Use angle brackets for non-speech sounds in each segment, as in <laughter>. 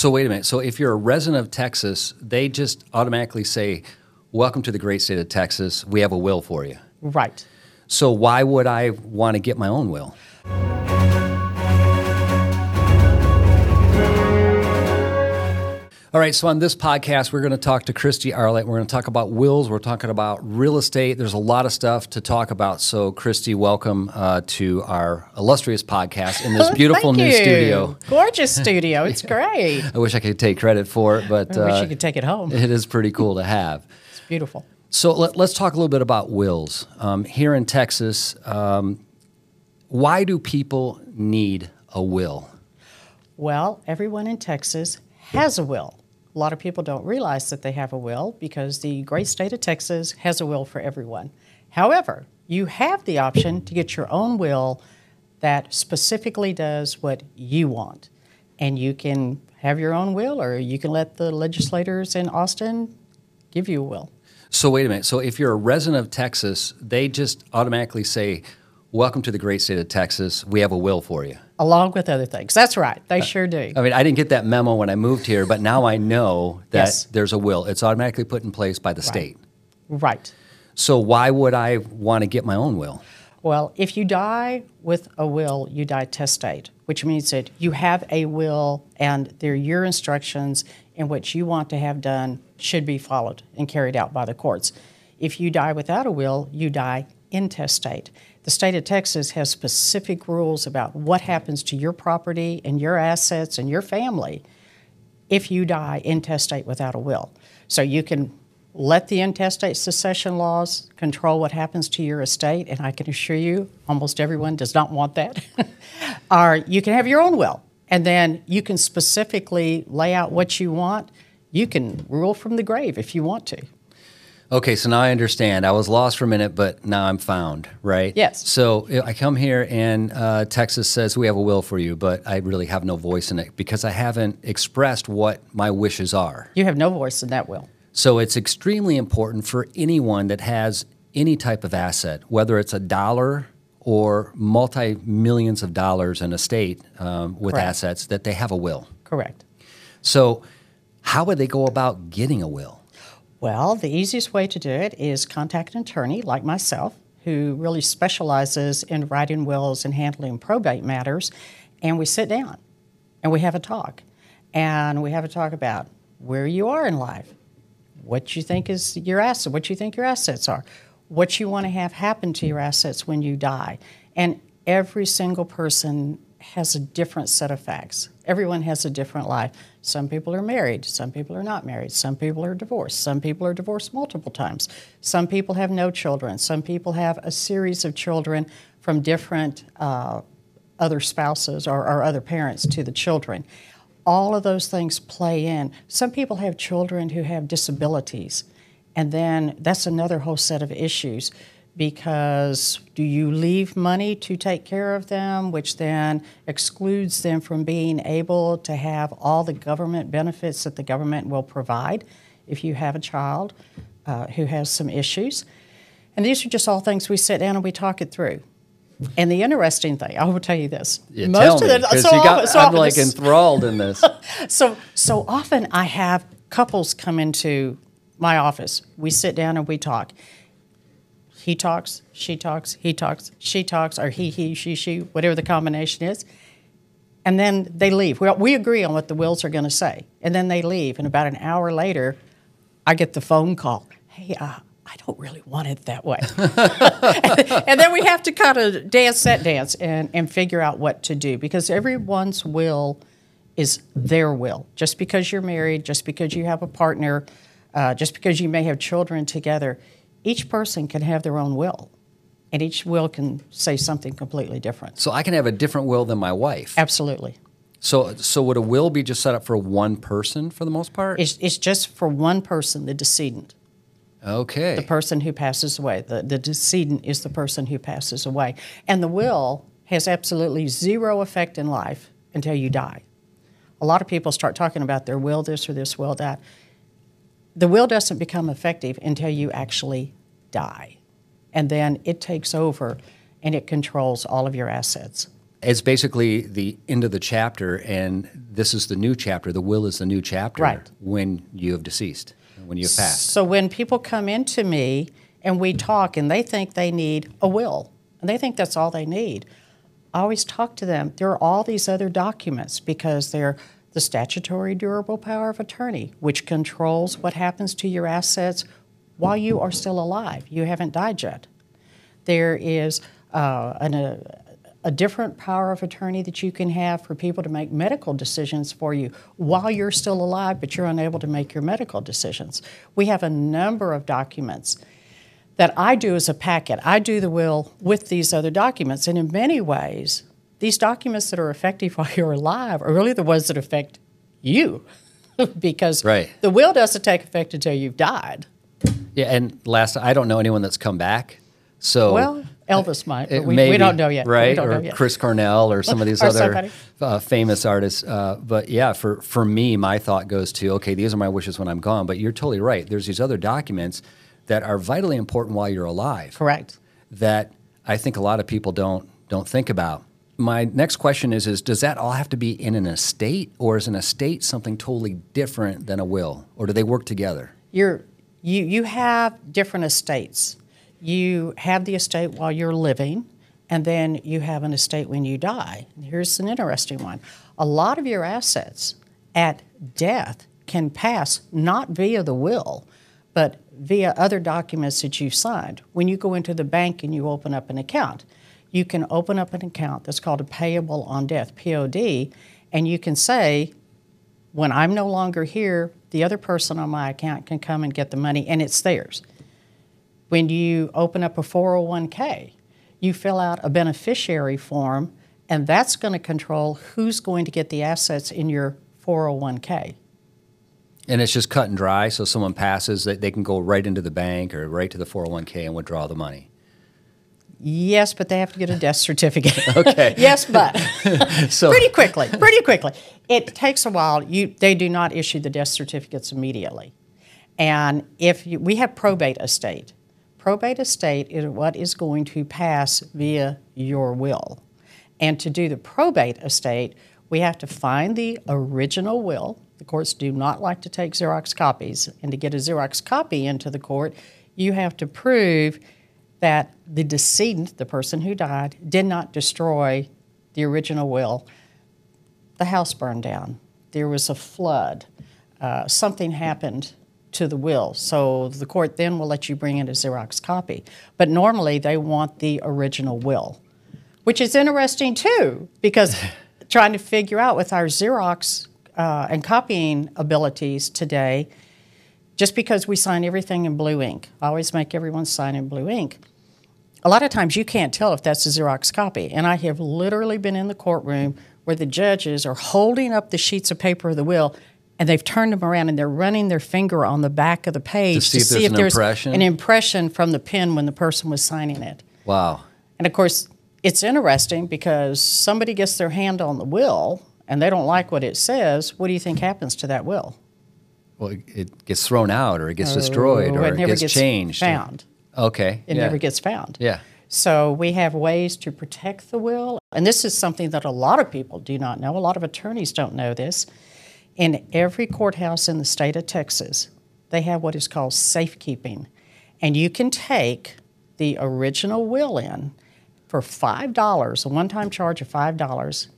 So wait a minute. So if you're a resident of Texas, they just automatically say, "Welcome to the great state of Texas. We have a will for you." Right. So why would I want to get my own will? All right, so on this podcast, we're going to talk to Kristi Arlitt. We're going to talk about wills. We're talking about real estate. There's a lot of stuff to talk about. So, Kristi, welcome uh, to our illustrious podcast in this <laughs> beautiful new you. studio. Gorgeous studio. <laughs> It's great. I wish I could take credit for it, but I wish uh, you could take it home. it is pretty cool to have. <laughs> It's beautiful. So let, us talk a little bit about wills. Um, here in Texas, um, why do people need a will? Well, everyone in Texas has a will. A lot of people don't realize that they have a will because the great state of Texas has a will for everyone. However, you have the option to get your own will that specifically does what you want. And you can have your own will, or you can let the legislators in Austin give you a will. So wait a minute. So if you're a resident of Texas, they just automatically say, "Welcome to the great state of Texas. We have a will for you." Along with other things. That's right. They uh, sure do. I mean, I didn't get that memo when I moved here, but now I know that Yes. there's a will. It's automatically put in place by the state. Right. So why would I want to get my own will? Well, if you die with a will, you die testate, which means that you have a will and they're your instructions and what you want to have done should be followed and carried out by the courts. If you die without a will, you die intestate. The state of Texas has specific rules about what happens to your property and your assets and your family if you die intestate without a will. So you can let the intestate succession laws control what happens to your estate, and I can assure you, almost everyone does not want that. <laughs> or you can have your own will, and then you can specifically lay out what you want. You can rule from the grave if you want to. Okay, so now I understand. I was lost for a minute, but now I'm found, right? Yes. So uh, I come here and uh, Texas says we have a will for you, but I really have no voice in it because I haven't expressed what my wishes are. You have no voice in that will. So it's extremely important for anyone that has any type of asset, whether it's a dollar or multi millions of dollars in a state um, with Correct. assets, that they have a will. Correct. So, how would they go about getting a will? Well, the easiest way to do it is contact an attorney like myself who really specializes in writing wills and handling probate matters. And we sit down and we have a talk. And we have a talk about where you are in life, what you think is your asset, what you think your assets are, what you want to have happen to your assets when you die. And every single person has a different set of facts. Everyone has a different life. Some people are married, some people are not married, some people are divorced, some people are divorced multiple times, some people have no children, some people have a series of children from different uh, other spouses or, or other parents to the children. All of those things play in. Some people have children who have disabilities, and then that's another whole set of issues because do you leave money to take care of them, which then excludes them from being able to have all the government benefits that the government will provide if you have a child uh, who has some issues? And these are just all things we sit down and we talk it through. And the interesting thing, I will tell you this: Yeah, tell me, because so you got, so I'm like enthralled in this. <laughs> so so often I have couples come into my office. We sit down and we talk. He talks, she talks, he talks, she talks, or he, he, she, she, whatever the combination is. And then they leave. We, we agree on what the wills are going to say. And then they leave. And about an hour later, I get the phone call. Hey, uh, I don't really want it that way. <laughs> and then we have to kind of dance that dance and, and figure out what to do because everyone's will is their will. Just because you're married, just because you have a partner, uh, just because you may have children together, each person can have their own will. And each will can say something completely different. So I can have a different will than my wife. Absolutely. So, so would a will be just set up for one person for the most part? It's, it's just for one person, the decedent. okay. the person who passes away. The, the decedent is the person who passes away. And the will has absolutely zero effect in life until you die. A lot of people start talking about their will this or this, will that. The will doesn't become effective until you actually die. And then it takes over and it controls all of your assets. It's basically the end of the chapter, and this is the new chapter. The will is the new chapter Right. when you have deceased, when you have passed. So when people come into me and we talk and they think they need a will, and they think that's all they need, I always talk to them. There are all these other documents because they're the statutory durable power of attorney, which controls what happens to your assets while you are still alive. You haven't died yet. There is uh, an, a, a different power of attorney that you can have for people to make medical decisions for you while you're still alive, but you're unable to make your medical decisions. We have a number of documents that I do as a packet. I do the will with these other documents, and in many ways, these documents that are effective <laughs> while you're alive are really the ones that affect you, <laughs> because Right. the will doesn't take effect until you've died. Yeah, and last, I don't know anyone that's come back. So Well, Elvis might, It we, may we don't know yet. right? Or yet. Chris Cornell, or some of these <laughs> other uh, famous artists. Uh, but yeah, for for me, my thought goes to okay, these are my wishes when I'm gone. But you're totally right. There's these other documents that are vitally important while you're alive. Correct. That I think a lot of people don't don't think about. My next question is: Is does that all have to be in an estate, or is an estate something totally different than a will, or do they work together? You're, you, you have different estates. You have the estate while you're living, and then you have an estate when you die. Here's an interesting one. A lot of your assets at death can pass not via the will, but via other documents that you've signed. When you go into the bank and you open up an account, you can open up an account that's called a payable on death, POD, and you can say, when I'm no longer here, the other person on my account can come and get the money, and it's theirs. When you open up a 401k, you fill out a beneficiary form, and that's going to control who's going to get the assets in your 401k. And it's just cut and dry. So someone passes, they, they can go right into the bank or right to the 401k and withdraw the money. Yes, but they have to get a death certificate. <laughs> Okay. <laughs> yes, but <laughs> So pretty quickly, pretty quickly. It takes a while. You, they do not issue the death certificates immediately. And if you, we have probate estate, probate estate is what is going to pass via your will. And to do the probate estate, we have to find the original will. The courts do not like to take Xerox copies. And to get a Xerox copy into the court, you have to prove that the decedent, the person who died, did not destroy the original will. The house burned down. There was a flood. Uh, something happened to the will. So the court then will let you bring in a Xerox copy. But normally they want the original will, which is interesting too, because <laughs> trying to figure out with our Xerox uh, and copying abilities today, just because we sign everything in blue ink, I always make everyone sign in blue ink. A lot of times you can't tell if that's a Xerox copy. And I have literally been in the courtroom where the judges are holding up the sheets of paper of the will and they've turned them around and they're running their finger on the back of the page to see if there's an impression? an impression from the pen when the person was signing it. wow. And of course, it's interesting because somebody gets their hand on the will and they don't like what it says. What do you think happens to that will? Well, it, it gets thrown out, or it gets oh, destroyed, Oh, or it it, gets, gets changed. found. Okay. It yeah. never gets found. Yeah. So we have ways to protect the will. And this is something that a lot of people do not know. A lot of attorneys don't know this. In every courthouse in the state of Texas, they have what is called safekeeping. And you can take the original will in for $5, a one time charge of $5.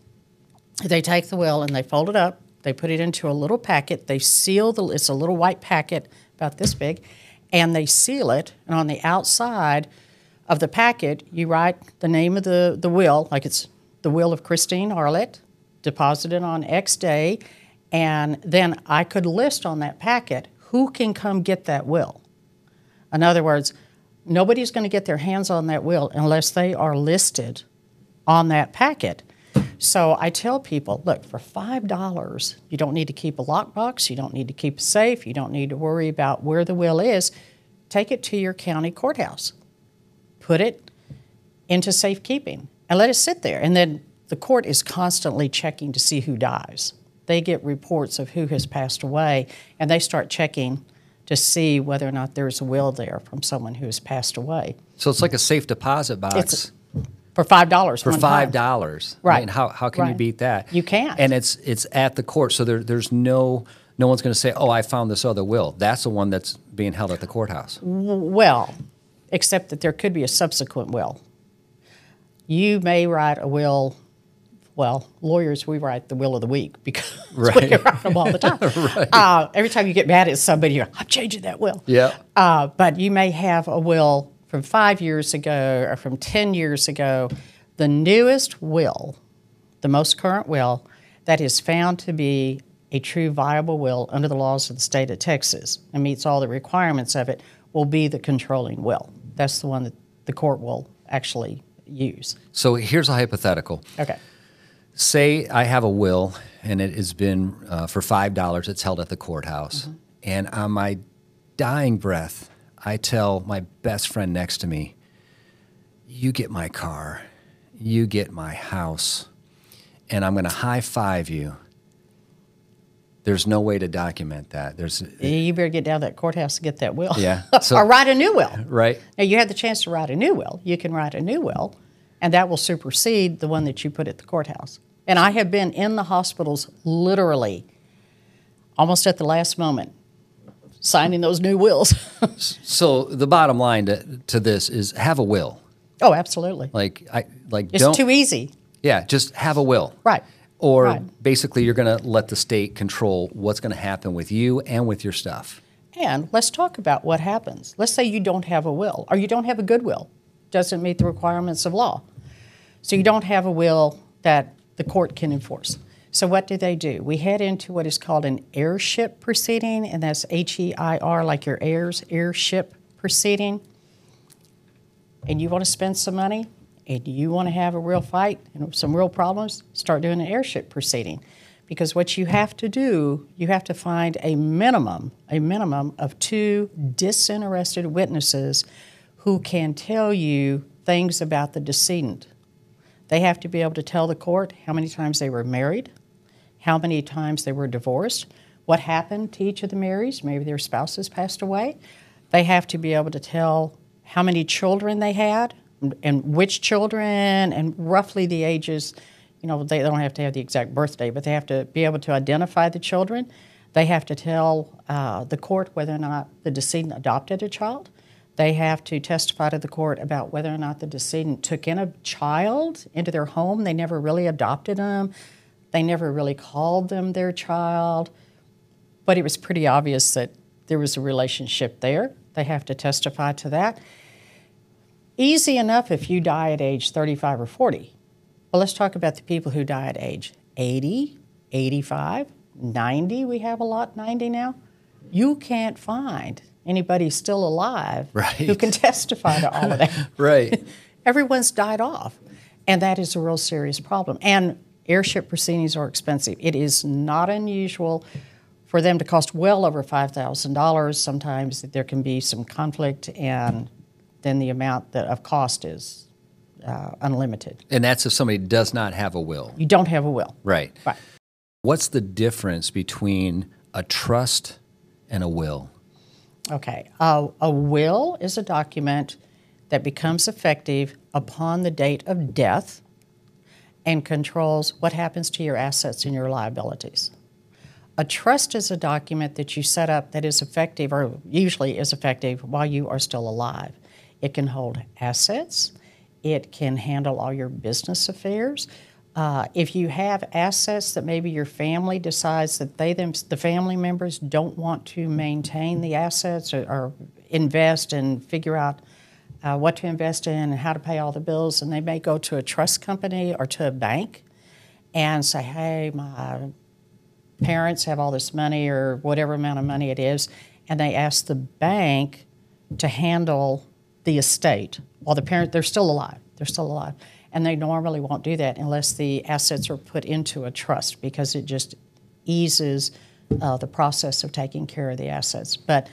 They take the will and they fold it up, they put it into a little packet, they seal the it's a little white packet about this big, and they seal it, and on the outside of the packet you write the name of the, the will, like it's the will of Christine Arlitt, deposited on X day, and then I could list on that packet who can come get that will. In other words, nobody's going to get their hands on that will unless they are listed on that packet. So I tell people, look, for five dollars, you don't need to keep a lockbox, you don't need to keep a safe, you don't need to worry about where the will is. Take it to your county courthouse, put it into safekeeping, and let it sit there. And then the court is constantly checking to see who dies. They get reports of who has passed away, and they start checking to see whether or not there's a will there from someone who has passed away. So it's like a safe deposit box. It's- For five dollars. for five dollars. Right. I mean, how how can you beat that? You can't. And it's it's at the court, so there there's no no one's going to say, "Oh, I found this other will." That's the one that's being held at the courthouse. Well, except that there could be a subsequent will. You may write a will. Well, lawyers, we write the will of the week because <laughs> we Right. can write them all the <laughs> time. uh, every time you get mad at somebody, you're, I'm changing that will. Yeah. Uh, but you may have a will from five years ago or from 10 years ago. The newest will, the most current will, that is found to be a true viable will under the laws of the state of Texas and meets all the requirements of it, will be the controlling will. That's the one that the court will actually use. So here's a hypothetical. Okay. Say I have a will and it has been uh, for five dollars. It's held at the courthouse, Mm-hmm. and on my dying breath, I tell my best friend next to me, "You get my car, you get my house, and I'm going to high five you." There's no way to document that. There's You better get down to that courthouse and get that will. Yeah. <laughs> So- or write a new will. right. Now, you have the chance to write a new will. You can write a new will, and that will supersede the one that you put at the courthouse. And I have been in the hospitals literally almost at the last moment signing those new wills. <laughs> So the bottom line to, to this is have a will. oh, absolutely. Like I like It's don't too easy. yeah, just have a will. Right. Or Right. basically you're going to let the state control what's going to happen with you and with your stuff. And let's talk about what happens. Let's say you don't have a will or you don't have a good will. Doesn't meet the requirements of law. So you don't have a will that the court can enforce. So what do they do? We head into what is called an heirship proceeding, and that's H E I R, like your heirs, heirship proceeding. And you want to spend some money, and you want to have a real fight and some real problems, start doing an heirship proceeding. Because what you have to do, you have to find a minimum, a minimum of two disinterested witnesses who can tell you things about the decedent. They have to be able to tell the court how many times they were married, how many times they were divorced, what happened to each of the marrieds, maybe their spouses passed away. They have to be able to tell how many children they had and which children and roughly the ages. You know, they don't have to have the exact birthday, but they have to be able to identify the children. They have to tell uh, the court whether or not the decedent adopted a child. They have to testify to the court about whether or not the decedent took in a child into their home. They never really adopted them. They never really called them their child. But it was pretty obvious that there was a relationship there. They have to testify to that. Easy enough if you die at age 35 or 40. Well, let's talk about the people who die at age 80, 85, 90. We have a lot 90 now. You can't find anybody still alive who can testify to all of that. <laughs> Right. <laughs> Everyone's died off. And that is a real serious problem. And heirship proceedings are expensive. It is not unusual for them to cost well over $5,000. Sometimes there can be some conflict, and then the amount that, of cost is uh, unlimited. and that's if somebody does not have a will. You don't have a will. Right. Right. What's the difference between a trust and a will? Okay. Uh, a will is a document that becomes effective upon the date of death and controls what happens to your assets and your liabilities. A trust is a document that you set up that is effective, or usually is effective, while you are still alive. It can hold assets, it can handle all your business affairs. Uh, if you have assets that maybe your family decides that they, them, the family members, don't want to maintain the assets or, or invest and figure out uh, what to invest in and how to pay all the bills, and they may go to a trust company or to a bank and say, hey, my parents have all this money or whatever amount of money it is, and they ask the bank to handle the estate while the parent they're still alive. They're still alive. And they normally won't do that unless the assets are put into a trust because it just eases uh, the process of taking care of the assets. But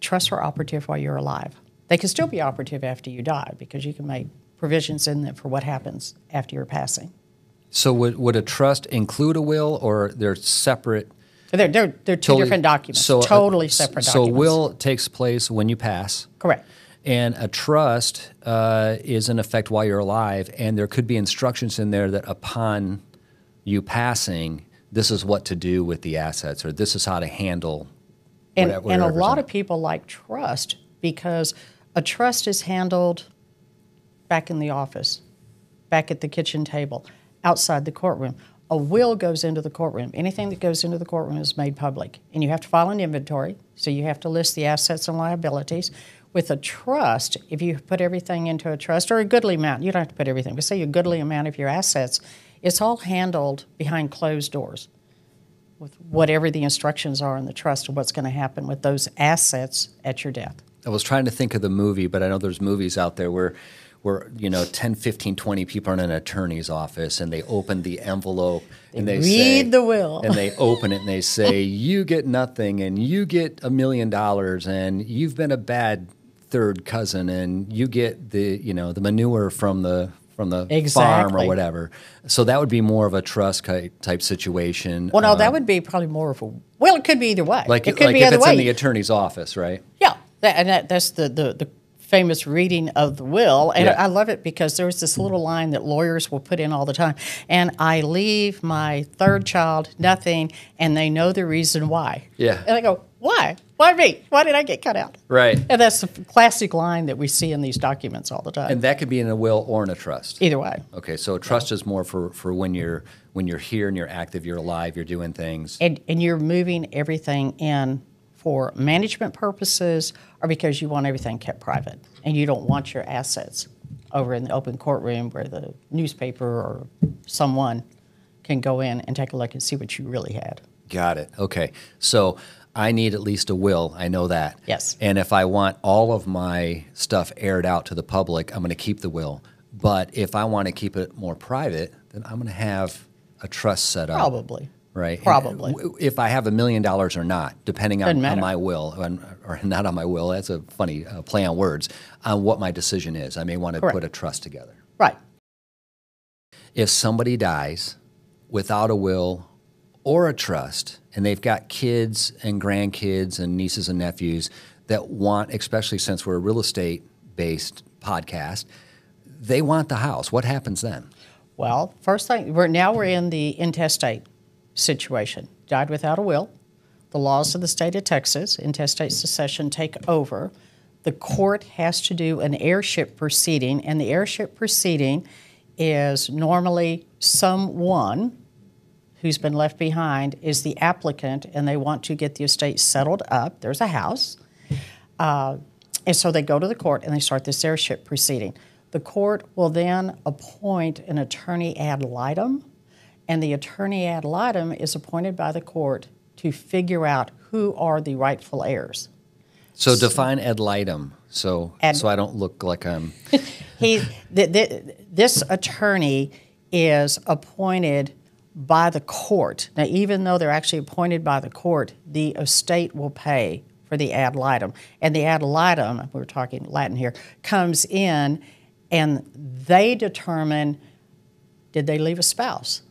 trusts are operative while you're alive. They can still be operative after you die because you can make provisions in them for what happens after your passing. So would, would a trust include a will or they're separate? They're, they're, they're two totally- different documents, So a- totally separate so documents. will takes place when you pass. Correct. And a trust uh, is in effect while you're alive, and there could be instructions in there that upon you passing, this is what to do with the assets, or this is how to handle. And, whatever- and a lot of people like trust because a trust is handled back in the office, back at the kitchen table, outside the courtroom. A will goes into the courtroom. Anything that goes into the courtroom is made public. And you have to file an inventory, so you have to list the assets and liabilities. With a trust, if you put everything into a trust, or a goodly amount, you don't have to put everything, but say a goodly amount of your assets, it's all handled behind closed doors with whatever the instructions are in the trust of what's going to happen with those assets at your death. I was trying to think of the movie, but I know there's movies out there where, where you know, 10, 15, 20 people are in an attorney's office and they open the envelope and they read say, the will. and they open it and they say, <laughs> "You get nothing, and you get a million dollars, and you've been a bad third cousin, and you get the you know the manure from the." From the farm or whatever, so that would be more of a trust type situation. Well, no, that um, would be probably more of a. Well, it could be either way. like it could like be if either it's way. in the attorney's office, right? Yeah, that, and that, that's the, the, the famous reading of the will. And Yeah. I love it because there's this little mm-hmm. line that lawyers will put in all the time. And I leave my third child nothing, and they know the reason why. Yeah. And I go, why? Why me? Why did I get cut out? Right. And that's the classic line that we see in these documents all the time. And that could be in a will or in a trust. Either way. Okay, so a trust is more for, for when you're when you're here and you're active, you're alive, you're doing things. and, and you're moving everything in for management purposes or because you want everything kept private and you don't want your assets over in the open courtroom where the newspaper or someone can go in and take a look and see what you really had. Got it. Okay, so I need at least a will. I know that. Yes. And if I want all of my stuff aired out to the public, I'm going to keep the will. But if I want to keep it more private, then I'm going to have a trust set up. Probably. Right. Probably. w- If I have a million dollars or not, depending on, on my will, or not on my will, that's a funny uh, play on words, on what my decision is. I may want to Correct. put a trust together. Right. If somebody dies without a will or a trust, and they've got kids and grandkids and nieces and nephews that want, especially since we're a real estate based podcast, they want the house. What happens then? Well, first thing, we're, now we're in the intestate situation. Died without a will. The laws of the state of Texas, intestate succession, take over. The court has to do an heirship proceeding, and the heirship proceeding is normally someone who's been left behind is the applicant, and they want to get the estate settled up. There's a house. Uh, and so they go to the court and they start this heirship proceeding. The court will then appoint an attorney ad litem, and the attorney ad litem is appointed by the court to figure out who are the rightful heirs. So define ad litem, so Ad- so I don't look like I'm. <laughs> He, th- th- this attorney is appointed by the court. Now, even though they're actually appointed by the court, the estate will pay for the ad litem. And the ad litem, we're talking Latin here, comes in and they determine did they leave a spouse?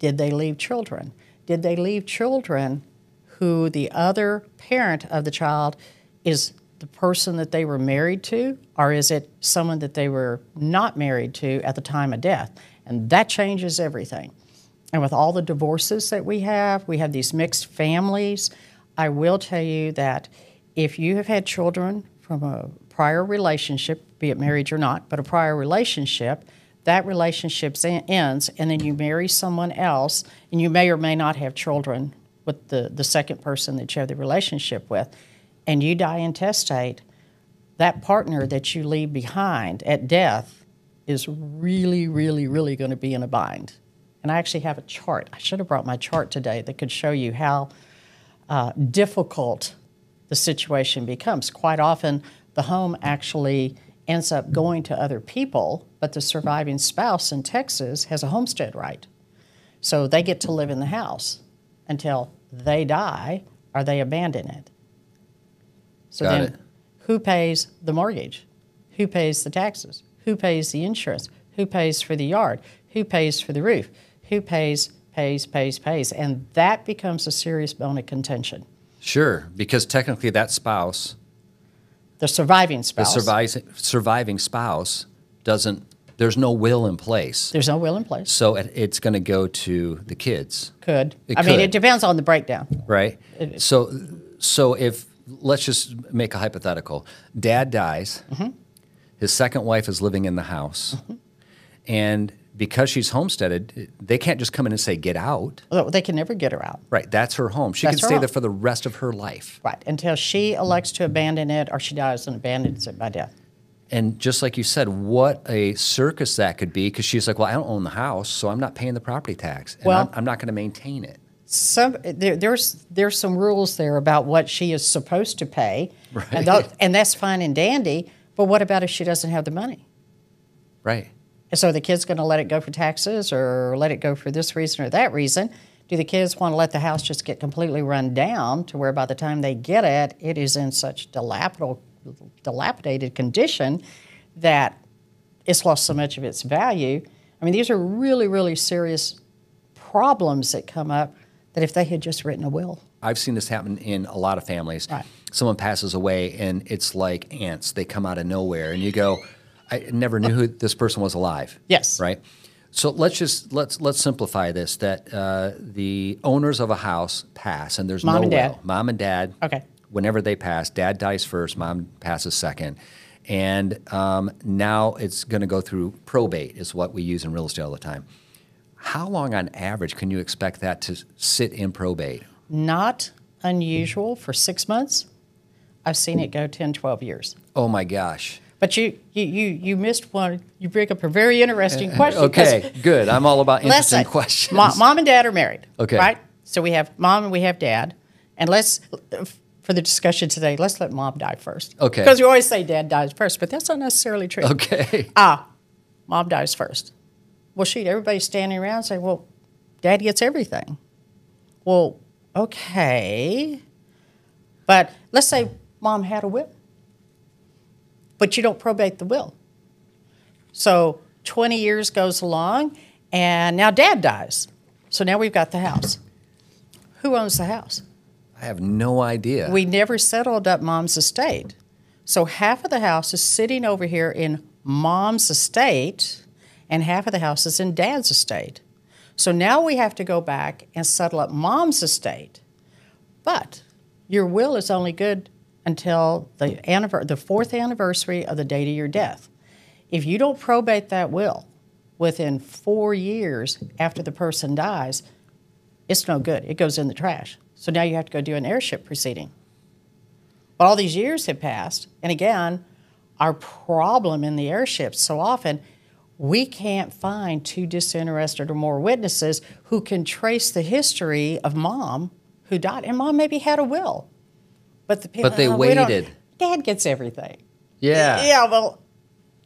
Did they leave children? Did they leave children who the other parent of the child is the person that they were married to, or is it someone that they were not married to at the time of death? And that changes everything. And with all the divorces that we have, we have these mixed families. I will tell you that if you have had children from a prior relationship, be it marriage or not, but a prior relationship, that relationship ends, and then you marry someone else, and you may or may not have children with the, the second person that you have the relationship with, and you die intestate, that partner that you leave behind at death is really, really, really going to be in a bind. And I actually have a chart. I should have brought my chart today that could show you how uh, difficult the situation becomes. Quite often, the home actually ends up going to other people, but the surviving spouse in Texas has a homestead right. So they get to live in the house until they die or they abandon it. So Got then, it. who pays the mortgage? Who pays the taxes? Who pays the insurance? Who pays for the yard? Who pays for the roof? Who pays, pays, pays, pays? And that becomes a serious bone of contention. Sure, because technically that spouse The surviving spouse. the spouse. surviving surviving spouse doesn't. There's no will in place, There's no will in place. so it, it's going to go to the kids, Could. It I mean, could. it depends on the breakdown. right? So, so if let's just make a hypothetical, Dad dies, Mm-hmm. his second wife is living in the house, and because she's homesteaded, they can't just come in and say get out. Although They can never get her out. Right, that's her home. She That's can stay home. there for the rest of her life. Right. Until she elects to abandon it or she dies and abandons it by death. And just like you said, what a circus that could be because she's like, well, I don't own the house, so I'm not paying the property tax, and Well- I'm, I'm not going to maintain it. Some there, there's there's some rules there about what she is supposed to pay, Right. and, tho- and that's fine and dandy. But what about if she doesn't have the money? Right. And so the kid's going to let it go for taxes or let it go for this reason or that reason. Do the kids want to let the house just get completely run down to where by the time they get it, it is in such dilapidated condition that it's lost so much of its value? I mean, these are really, really serious problems that come up that if they had just written a will. I've seen this happen in a lot of families. Right. Someone passes away, and it's like ants. They come out of nowhere, and you go, "I never knew who this person was alive." Yes. Right. So let's just let's let's simplify this: that uh, the owners of a house pass, and there's Mom no and dad. will. Mom and dad. Okay. Whenever they pass, dad dies first, mom passes second, and um, now it's going to go through probate. Is what we use in real estate all the time. How long, on average, can you expect that to sit in probate? Not unusual for six months. I've seen it go 10, 12 years. Oh my gosh. But you, you, you, you missed one. You bring up a very interesting question. Okay, good. I'm all about interesting say questions. mo- Mom and dad are married. Okay. Right? So we have mom and we have dad. And let's, for the discussion today, let's let mom die first. Okay. Because we always say dad dies first, but that's not necessarily true. Okay. <laughs> Ah, mom dies first. Well, shoot, everybody's standing around saying, well, dad gets everything. Well, okay. But let's say mom had a will, but you don't probate the will. So 20 years goes along, and now dad dies. So now we've got the house. Who owns the house? I have no idea. We never settled up mom's estate. So half of the house is sitting over here in mom's estate, and half of the house is in dad's estate. So now we have to go back and settle up mom's estate. But your will is only good until the, anniver- the fourth anniversary of the date of your death. If you don't probate that will within four years after the person dies, it's no good. It goes in the trash. So now you have to go do an heirship proceeding. But all these years have passed, and again, our problem in the heirships so often we can't find two disinterested or more witnesses who can trace the history of mom who died, and mom maybe had a will, but the people But they "Oh, waited. Dad gets everything. yeah. Yeah, well,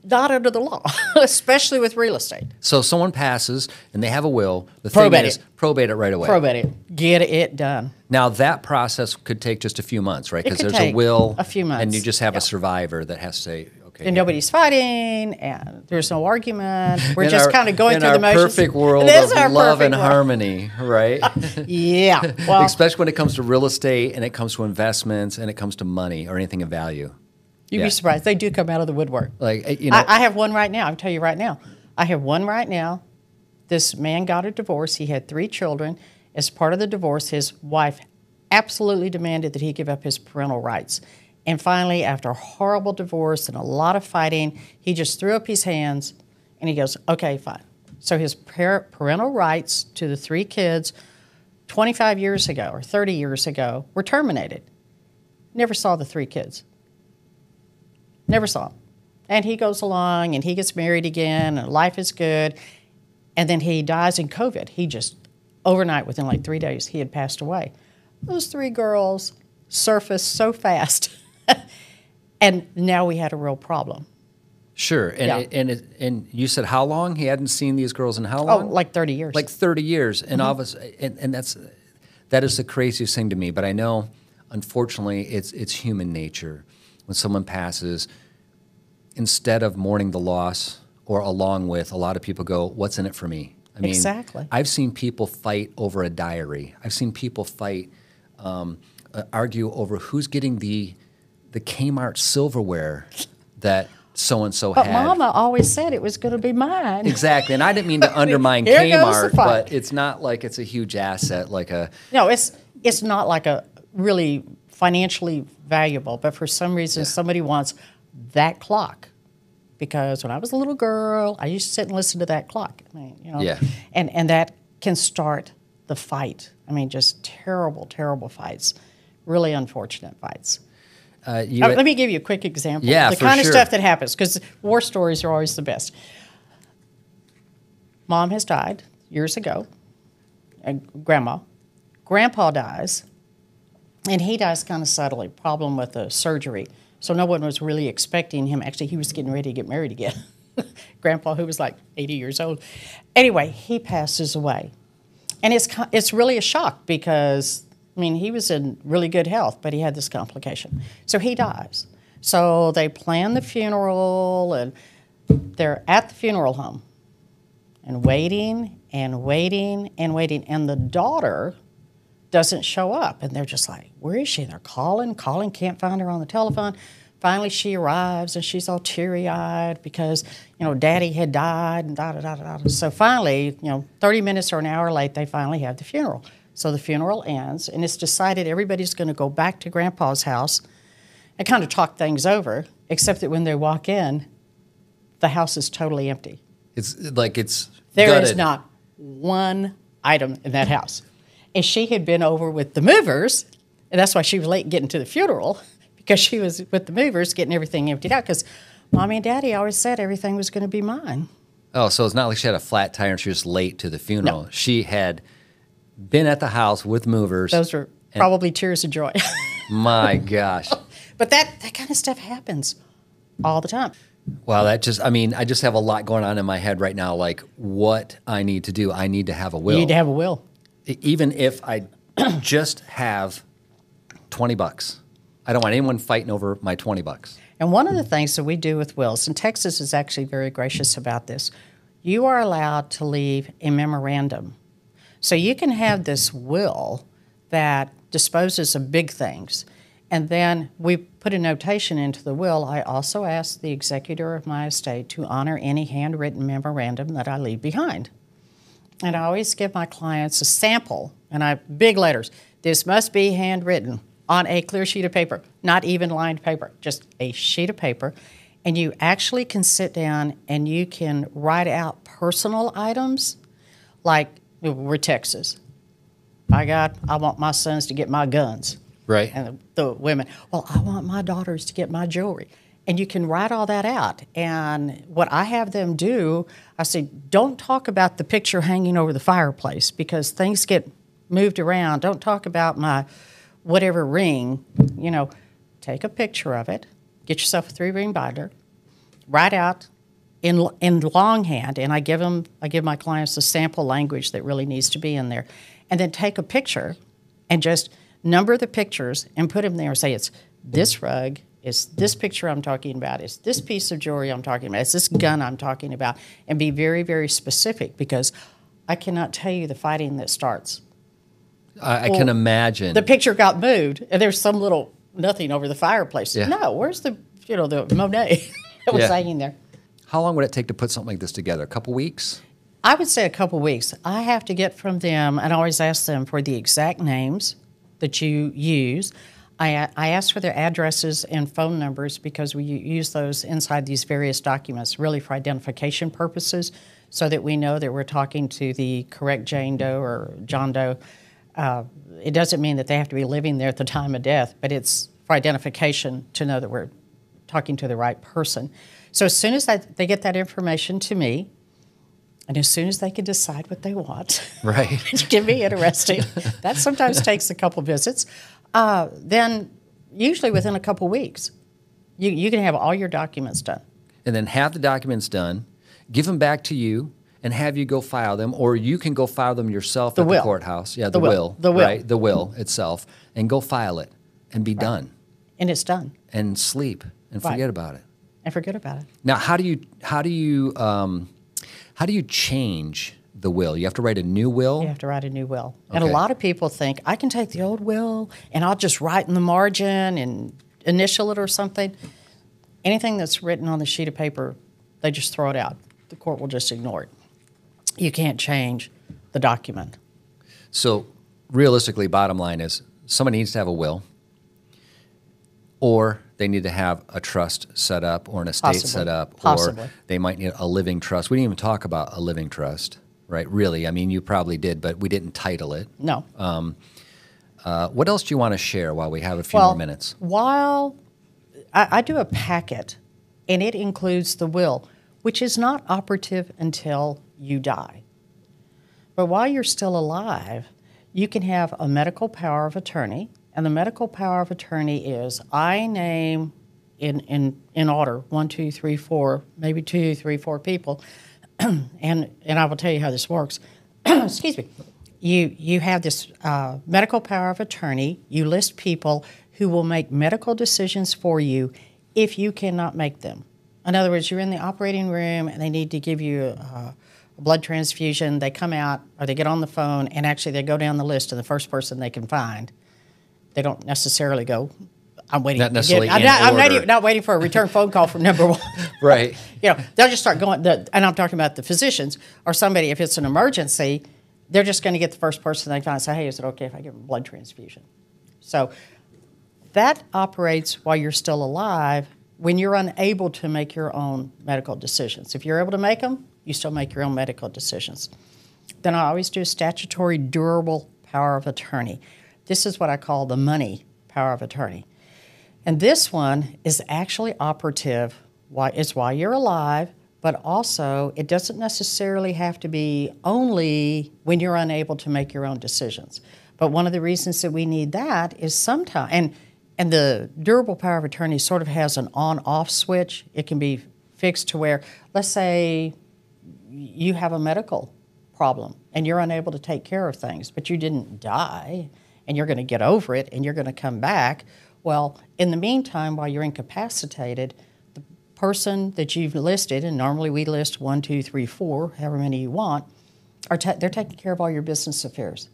not under the law, <laughs> especially with real estate. So someone passes and they have a will. The thing Probate is, it. probate it right away. Probate it. Get it done. Now that process could take just a few months, right? Because there's a will, a few months, and you just have yeah. a survivor that has to say, okay. and nobody's fighting, and there's no argument. <laughs> We're in just kind of going in through our the motions. perfect world of love and world. harmony, right? <laughs> Yeah. Well, <laughs> Especially when it comes to real estate and it comes to investments and it comes to money or anything of value. you'd yeah. be surprised. They do come out of the woodwork. Like eh, you know, I, I have one right now. I'll tell you right now. I have one right now. This man got a divorce. He had three children. As part of the divorce, his wife absolutely demanded that he give up his parental rights. And finally, after a horrible divorce and a lot of fighting, he just threw up his hands and he goes, okay, fine. So his par- parental rights to the three kids 25 years ago or 30 years ago were terminated. Never saw the three kids. Never saw him. And he goes along and he gets married again and life is good. And then he dies in COVID. He just, overnight, within like three days, he had passed away. Those three girls surfaced so fast. <laughs> <laughs> and now we had a real problem. sure. And Yeah. it, and it, and you said how long he hadn't seen these girls in how long? Oh, like 30 years. like 30 years and Mm-hmm. obviously and, and that's that is the craziest thing to me but i know unfortunately it's it's human nature when someone passes instead of mourning the loss or along with a lot of people go what's in it for me i mean Exactly. i've seen people fight over a diary i've seen people fight um, uh, argue over who's getting the the Kmart silverware that so and so had. But. Mama always said it was going to be mine. Exactly, and I didn't mean to <laughs> undermine Kmart, but it's not like it's a huge asset like a No, it's it's not like a really financially valuable, but for some reason somebody wants that clock. Because when I was a little girl, I used to sit and listen to that clock. I mean, you know, Yeah. and and that can start the fight. I mean, just terrible, terrible fights, really unfortunate fights. Uh, you. Uh, let me give you a quick example. Yeah, the kind sure. of stuff that happens because war stories are always the best. Mom has died years ago, and grandma. Grandpa dies, and he dies kind of subtly. Problem with the surgery, so no one was really expecting him. Actually, he was getting ready to get married again. <laughs> grandpa, who was like 80 years old. Anyway, he passes away, and it's it's really a shock because I mean he was in really good health, but he had this complication, so he dies. So they plan the funeral, and they're at the funeral home and waiting and waiting and waiting. And the daughter doesn't show up. And they're just like, where is she? They're calling, calling, can't find her on the telephone. Finally, she arrives and she's all teary eyed because, you know, daddy had died and da da da. da. So finally, you know, 30 minutes or an hour late, they finally have the funeral. So the funeral ends and it's decided everybody's going to go back to grandpa's house and kind of talk things over, except that when they walk in, the house is totally empty. it's like it's There is gutted. not one item in that house. And she had been over with the movers, and that's why she was late getting to the funeral because she was with the movers getting everything emptied out. Because mommy and daddy always said everything was going to be mine. Oh, so it's not like she had a flat tire and she was late to the funeral. She had been at the house with movers. Those are probably tears of joy. <laughs> <laughs> My gosh. but that, that kind of stuff happens all the time. Wow, that just, I mean, I just have a lot going on in my head right now, like what I need to do. I need to have a will. You need to have a will. Even if I <clears throat> just have 20 bucks, I don't want anyone fighting over my 20 bucks. And one of the things that we do with wills, and Texas is actually very gracious about this, you are allowed to leave a memorandum. So you can have this will that disposes of big things. And then we put a notation into the will. I also ask the executor of my estate to honor any handwritten memorandum that I leave behind. And I always give my clients a sample, and I big letters. This must be handwritten on a clear sheet of paper, not even lined paper, just a sheet of paper. And you actually can sit down and you can write out personal items, like we're Texas. I God, I want my sons to get my guns. Right. And the women, well, I want my daughters to get my jewelry. And you can write all that out. And what I have them do, I say, don't talk about the picture hanging over the fireplace because things get moved around. Don't talk about my whatever ring. You know, take a picture of it, get yourself a three ring binder, write out in in longhand, and I give them, I give my clients the sample language that really needs to be in there, and then take a picture, and just number the pictures and put them there. And say it's this rug, it's this picture I'm talking about, it's this piece of jewelry I'm talking about, it's this gun I'm talking about, and be very very specific because I cannot tell you the fighting that starts. I, I can imagine. The picture got moved, and there's some little nothing over the fireplace. Yeah. No, where's the you know the Monet <laughs> that was Yeah. hanging there? How long would it take to put something like this together? A couple weeks? I would say a couple weeks. I have to get from them, and I always ask them for the exact names that you use. I, I ask for their addresses and phone numbers because we use those inside these various documents, really for identification purposes, so that we know that we're talking to the correct Jane Doe or John Doe. Uh, it doesn't mean that they have to be living there at the time of death, but it's for identification to know that we're talking to the right person. So as soon as that, they get that information to me, and as soon as they can decide what they want, <laughs> Right. <laughs> which can be interesting, that sometimes <laughs> takes a couple visits, uh, then usually within a couple weeks, you, you can have all your documents done. and then have the documents done, give them back to you, and have you go file them, or you can go file them yourself The at will. the courthouse. Yeah, the, The will. will. The will. Right, the will itself, and go file it and be done And it's done. and sleep and Right. forget about it. And forget about it. Now, how do you how do you um, how do you change the will? You have to write a new will. You have to write a new will. And a lot of people think, I can take the old will and I'll just write in the margin and initial it or something, anything that's written on the sheet of paper, they just throw it out. The court will just ignore it. You can't change the document. So, realistically, bottom line is somebody needs to have a will, or they need to have a trust set up, or an estate Possibly. set up, Possibly. or they might need a living trust. We didn't even talk about a living trust, right? Really, I mean, you probably did, but we didn't title it. No. Uh, what else do you want to share while we have a few well, more minutes? While I, I do a packet, and it includes the will, which is not operative until you die. But while you're still alive, you can have a medical power of attorney, and the medical power of attorney is I name in in in order one, two, three, four, maybe two, three, four people, <clears throat> and and I will tell you how this works. <clears throat> Excuse me. You you have this uh, medical power of attorney. You list people who will make medical decisions for you if you cannot make them. In other words, you're in the operating room and they need to give you uh, a blood transfusion. They come out or they get on the phone and actually they go down the list to the first person they can find. They don't necessarily go. I'm waiting. Not to get- necessarily I'm, not, I'm not, not waiting for a return phone call from number one. <laughs> Right. <laughs> you know, they'll just start going. The, and I'm talking about the physicians or somebody. If it's an emergency, they're just going to get the first person they find and say, "Hey, is it okay if I give them a blood transfusion?" So that operates while you're still alive. When you're unable to make your own medical decisions, if you're able to make them, you still make your own medical decisions. Then I always do statutory durable power of attorney. This is what I call the money power of attorney. And this one is actually operative. Why it's why you're alive, but also it doesn't necessarily have to be only when you're unable to make your own decisions. But one of the reasons that we need that is sometimes and and the durable power of attorney sort of has an on-off switch. It can be fixed to where, let's say, you have a medical problem and you're unable to take care of things, but you didn't die and you're going to get over it and you're going to come back. Well, in the meantime, while you're incapacitated, the person that you've listed, and normally we list one, two, three, four, however many you want, are ta- they're taking care of all your business affairs.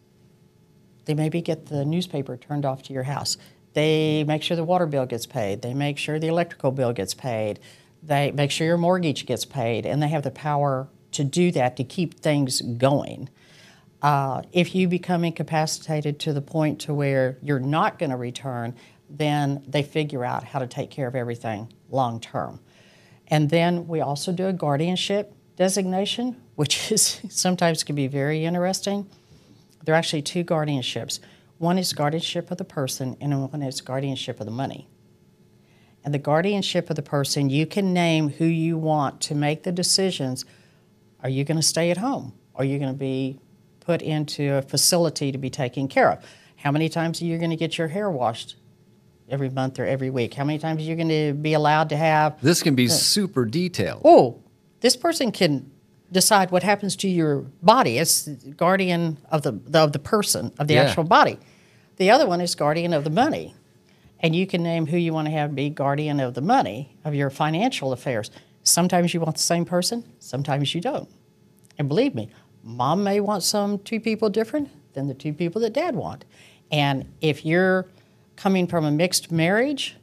They maybe get the newspaper turned off to your house. They make sure the water bill gets paid. They make sure the electrical bill gets paid. They make sure your mortgage gets paid, and they have the power to do that to keep things going. Uh, if you become incapacitated to the point to where you're not going to return, then they figure out how to take care of everything long term. And then we also do a guardianship designation, which <laughs> is sometimes can be very interesting. There are actually two guardianships. One is guardianship of the person, and one is guardianship of the money. And the guardianship of the person, you can name who you want to make the decisions. Are you going to stay at home? Are you going to be put into a facility to be taken care of? How many times are you going to get your hair washed every month or every week? How many times are you going to be allowed to have This can be super detailed. oh, this person can decide what happens to your body as guardian of the of the person of the Yeah. actual body. The other one is guardian of the money, and you can name who you want to have be guardian of the money of your financial affairs. Sometimes you want the same person, sometimes you don't. And believe me, mom may want some two people different than the two people that dad want. And if you're coming from a mixed marriage,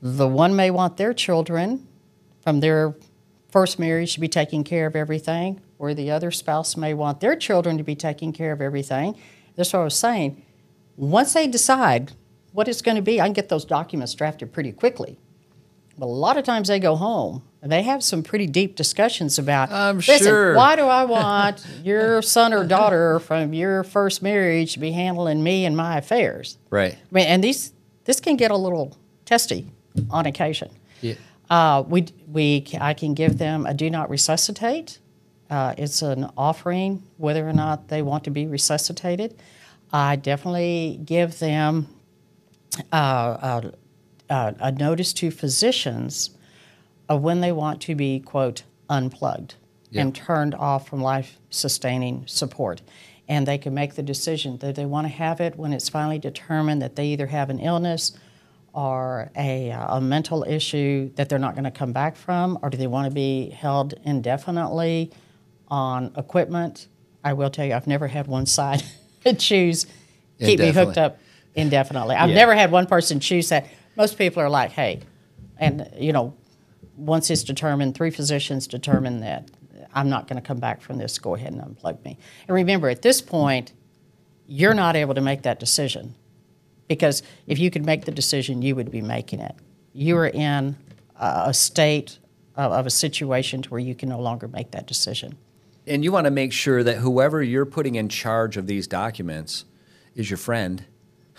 the one may want their children from their first marriage to be taking care of everything, or the other spouse may want their children to be taking care of everything. That's what I was saying. Once they decide what it's going to be, I can get those documents drafted pretty quickly. But a lot of times they go home and they have some pretty deep discussions about. I'm "Listen, sure." Why do I want your son or daughter from your first marriage to be handling me and my affairs? Right. I mean, and these this can get a little testy on occasion. Yeah. Uh, we we I can give them a do not resuscitate. Uh, it's an offering whether or not they want to be resuscitated. I definitely give them uh, a, a, notice to physicians of when they want to be quote unplugged Yeah. and turned off from life sustaining support. And they can make the decision that they want to have it when it's finally determined that they either have an illness or a, uh, a mental issue that they're not going to come back from, or do they want to be held indefinitely on equipment? I will tell you, I've never had one side <laughs> choose keep me hooked up indefinitely. I've Yeah. never had one person choose that. Most people are like, hey, and you know, once it's determined, three physicians determine that I'm not going to come back from this, go ahead and unplug me. And remember, at this point, you're not able to make that decision because if you could make the decision, you would be making it. You are in a state of a situation to where you can no longer make that decision. And you want to make sure that whoever you're putting in charge of these documents is your friend,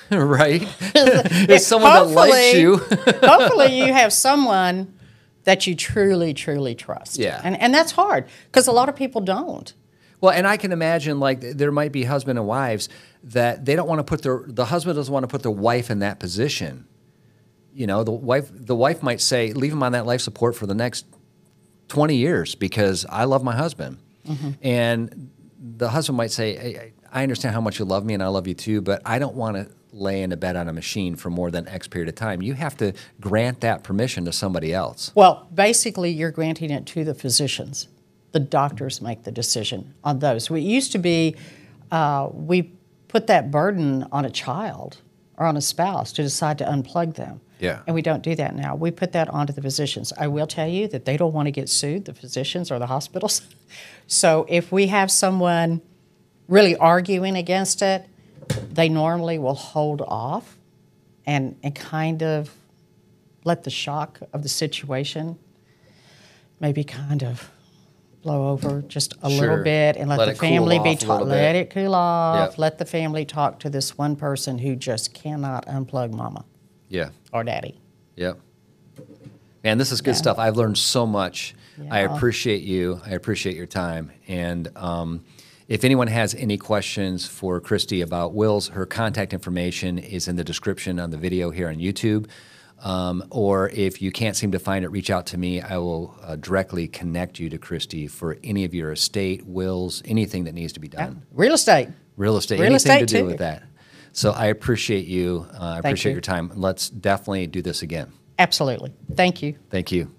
<laughs> right? <laughs> is someone that likes you. <laughs> hopefully you have someone that you truly truly trust Yeah. and, and that's hard because a lot of people don't Well, and I can imagine like there might be husband and wives that they don't want to put their the husband doesn't want to put their wife in that position. You know, the wife the wife might say, "Leave him on that life support for the next twenty years because I love my husband," mm-hmm. and the husband might say, hey, "I understand how much you love me, and I love you too, but I don't want to." Lay in a bed on a machine for more than X period of time. You have to grant that permission to somebody else. well basically you're granting it to the physicians the doctors make the decision on those it used to be uh, we put that burden on a child or on a spouse to decide to unplug them Yeah. and we don't do that now we put that onto the physicians i will tell you that they don't want to get sued the physicians or the hospitals <laughs> so if we have someone really arguing against it they normally will hold off and, and kind of let the shock of the situation maybe kind of blow over just a Sure. little bit and let, Let the it cool family be off a little taught let bit. it cool off Yep. let the family talk to this one person who just cannot unplug mama Yeah. or daddy Yep. Man, this is good Yeah. stuff. I've learned so much. I appreciate you. I appreciate your time. And um, if anyone has any questions for Kristi about wills, her contact information is in the description on the video here on YouTube. Um, or if you can't seem to find it, reach out to me. I will uh, directly connect you to Kristi for any of your estate, wills, anything that needs to be done. real estate Real estate, Real anything to do too. with that. So I appreciate you. Uh, I appreciate you. your time. Let's definitely do this again. absolutely thank you Thank you.